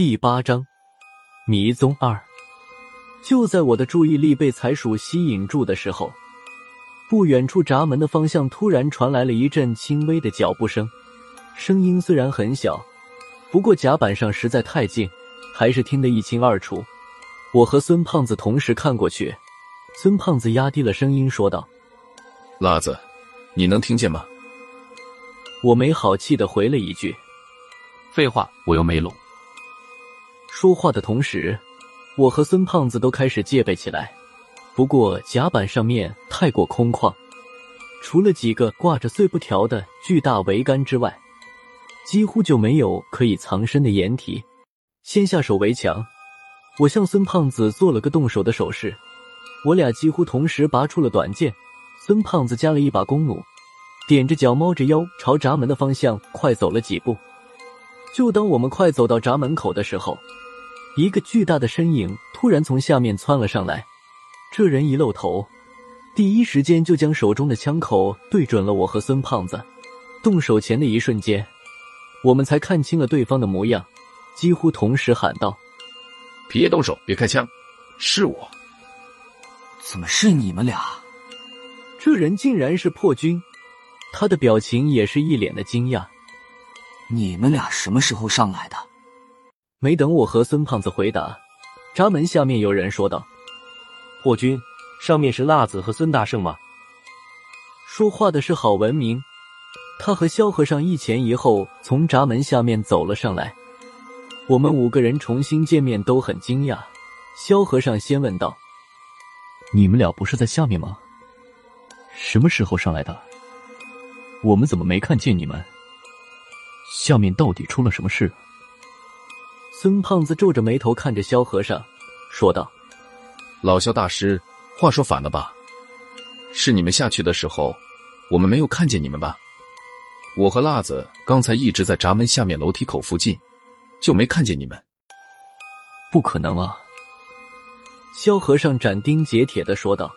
第八章迷踪二。就在我的注意力被财鼠吸引住的时候，不远处闸门的方向突然传来了一阵轻微的脚步声。声音虽然很小，不过甲板上实在太近，还是听得一清二楚。我和孙胖子同时看过去，孙胖子压低了声音说道：“辣子，你能听见吗？”我没好气的回了一句：“废话，我又没聋。”说话的同时，我和孙胖子都开始戒备起来。不过甲板上面太过空旷，除了几个挂着碎布条的巨大桅杆之外，几乎就没有可以藏身的掩体。先下手为强，我向孙胖子做了个动手的手势。我俩几乎同时拔出了短剑，孙胖子加了一把弓弩，踮着脚猫着腰朝闸门的方向快走了几步。就当我们快走到闸门口的时候，一个巨大的身影突然从下面窜了上来，这人一露头，第一时间就将手中的枪口对准了我和孙胖子。动手前的一瞬间，我们才看清了对方的模样，几乎同时喊道：“别动手，别开枪，是我！”怎么是你们俩？这人竟然是破军，他的表情也是一脸的惊讶。你们俩什么时候上来的？没等我和孙胖子回答，闸门下面有人说道：“破军，上面是辣子和孙大圣吗？”说话的是郝文明，他和萧和尚一前一后从闸门下面走了上来。我们五个人重新见面都很惊讶。萧和尚先问道：“你们俩不是在下面吗？什么时候上来的？我们怎么没看见你们？下面到底出了什么事？”孙胖子皱着眉头看着萧和尚，说道：“老萧大师，话说反了吧？是你们下去的时候，我们没有看见你们吧？我和辣子刚才一直在闸门下面楼梯口附近，就没看见你们。不可能啊！”萧和尚斩钉截铁的说道：“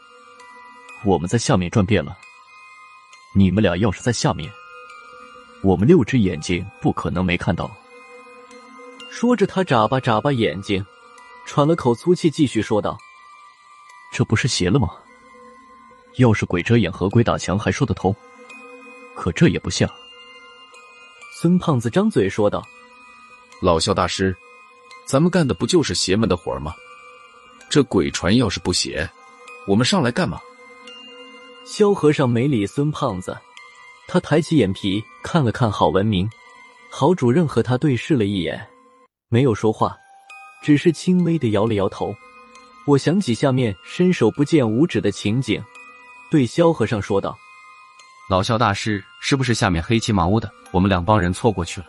我们在下面转遍了，你们俩要是在下面，我们六只眼睛不可能没看到。”说着，他眨巴眨巴眼睛，喘了口粗气，继续说道：“这不是邪了吗？要是鬼遮眼和鬼打墙还说得通，可这也不像。”孙胖子张嘴说道：“老肖大师，咱们干的不就是邪门的活吗？这鬼船要是不邪，我们上来干嘛？”萧和尚没理孙胖子，他抬起眼皮看了看郝文明，郝主任和他对视了一眼。没有说话，只是轻微的摇了摇头。我想起下面伸手不见五指的情景，对萧和尚说道：“老萧大师，是不是下面黑漆麻乌的？我们两帮人错过去了。”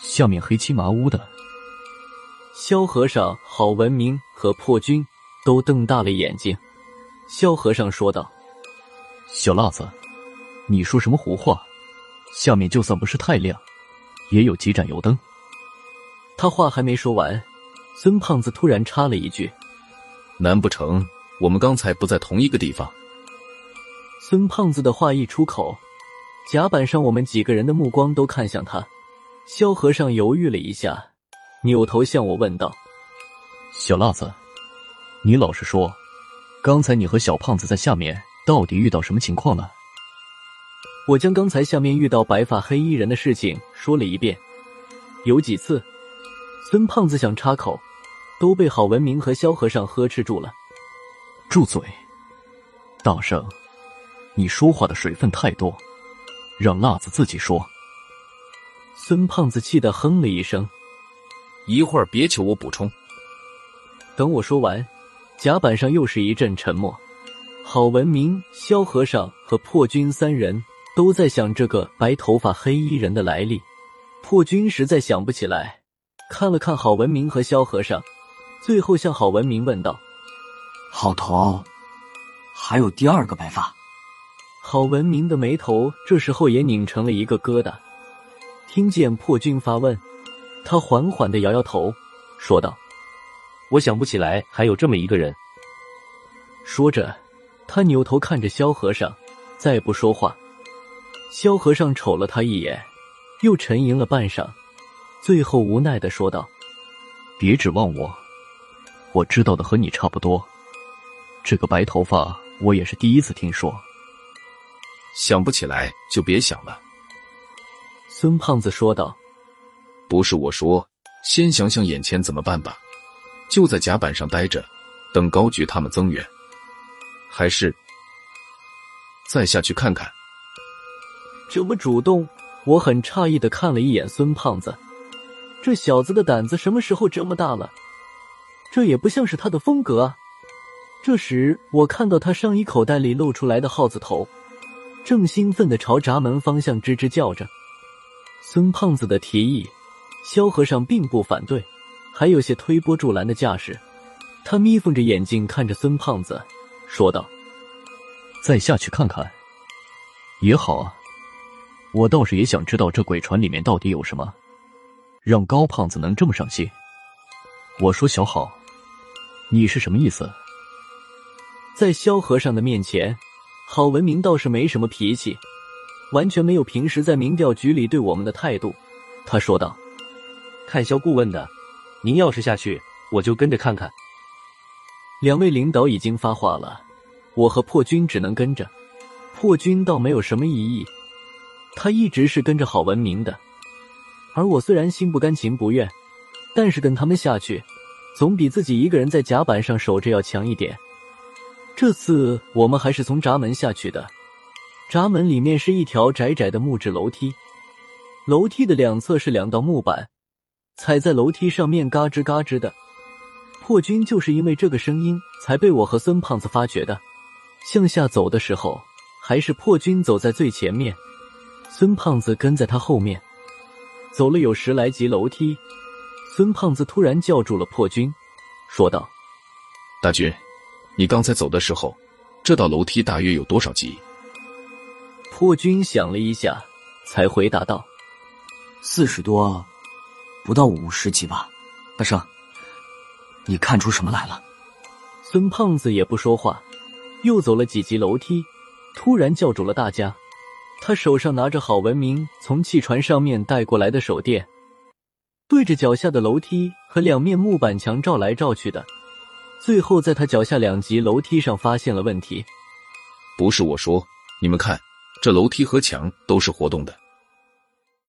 下面黑漆麻乌的。萧和尚、郝文明和破军都瞪大了眼睛。萧和尚说道：“小辣子，你说什么胡话？下面就算不是太亮，也有几盏油灯。”他话还没说完，孙胖子突然插了一句：“难不成我们刚才不在同一个地方？”孙胖子的话一出口，甲板上我们几个人的目光都看向他。萧和尚犹豫了一下，扭头向我问道：“小辣子，你老实说，刚才你和小胖子在下面到底遇到什么情况了？”我将刚才下面遇到白发黑衣人的事情说了一遍，有几次。孙胖子想插口，都被郝文明和萧和尚呵斥住了。住嘴！道圣，你说话的水分太多，让辣子自己说。孙胖子气得哼了一声。一会儿别求我补充。等我说完，甲板上又是一阵沉默。郝文明、萧和尚和破军三人都在想这个白头发黑衣人的来历。破军实在想不起来。看了看郝文明和萧和尚，最后向郝文明问道：“郝头，还有第二个白发？”郝文明的眉头这时候也拧成了一个疙瘩。听见破军发问，他缓缓的摇摇头，说道：“我想不起来还有这么一个人。”说着，他扭头看着萧和尚，再不说话。萧和尚瞅了他一眼，又沉吟了半晌。最后无奈的说道：“别指望我，我知道的和你差不多。这个白头发，我也是第一次听说。想不起来就别想了。”孙胖子说道：“不是我说，先想想眼前怎么办吧。就在甲板上待着，等高举他们增援，还是再下去看看？这么主动，我很诧异的看了一眼孙胖子。这小子的胆子什么时候这么大了？这也不像是他的风格啊！这时，我看到他上衣口袋里露出来的耗子头，正兴奋的朝闸门方向吱吱叫着。孙胖子的提议，萧和尚并不反对，还有些推波助澜的架势。他眯缝着眼睛看着孙胖子，说道：“再下去看看也好啊，我倒是也想知道这鬼船里面到底有什么。”让高胖子能这么上心，我说小好，你是什么意思？在萧和尚的面前，郝文明倒是没什么脾气，完全没有平时在民调局里对我们的态度。他说道：“看萧顾问的，您要是下去，我就跟着看看。”两位领导已经发话了，我和破军只能跟着。破军倒没有什么异议，他一直是跟着郝文明的。而我虽然心不甘情不愿，但是跟他们下去，总比自己一个人在甲板上守着要强一点。这次我们还是从闸门下去的，闸门里面是一条窄窄的木质楼梯，楼梯的两侧是两道木板，踩在楼梯上面嘎吱嘎吱的。破军就是因为这个声音才被我和孙胖子发觉的。向下走的时候，还是破军走在最前面，孙胖子跟在他后面。走了有十来级楼梯，孙胖子突然叫住了破军，说道：“大军，你刚才走的时候，这道楼梯大约有多少级？”破军想了一下，才回答道：“四十多，不到五十级吧。”大圣，你看出什么来了？孙胖子也不说话，又走了几级楼梯，突然叫住了大家。他手上拿着郝文明从汽船上面带过来的手电，对着脚下的楼梯和两面木板墙照来照去的，最后在他脚下两级楼梯上发现了问题。不是我说，你们看，这楼梯和墙都是活动的。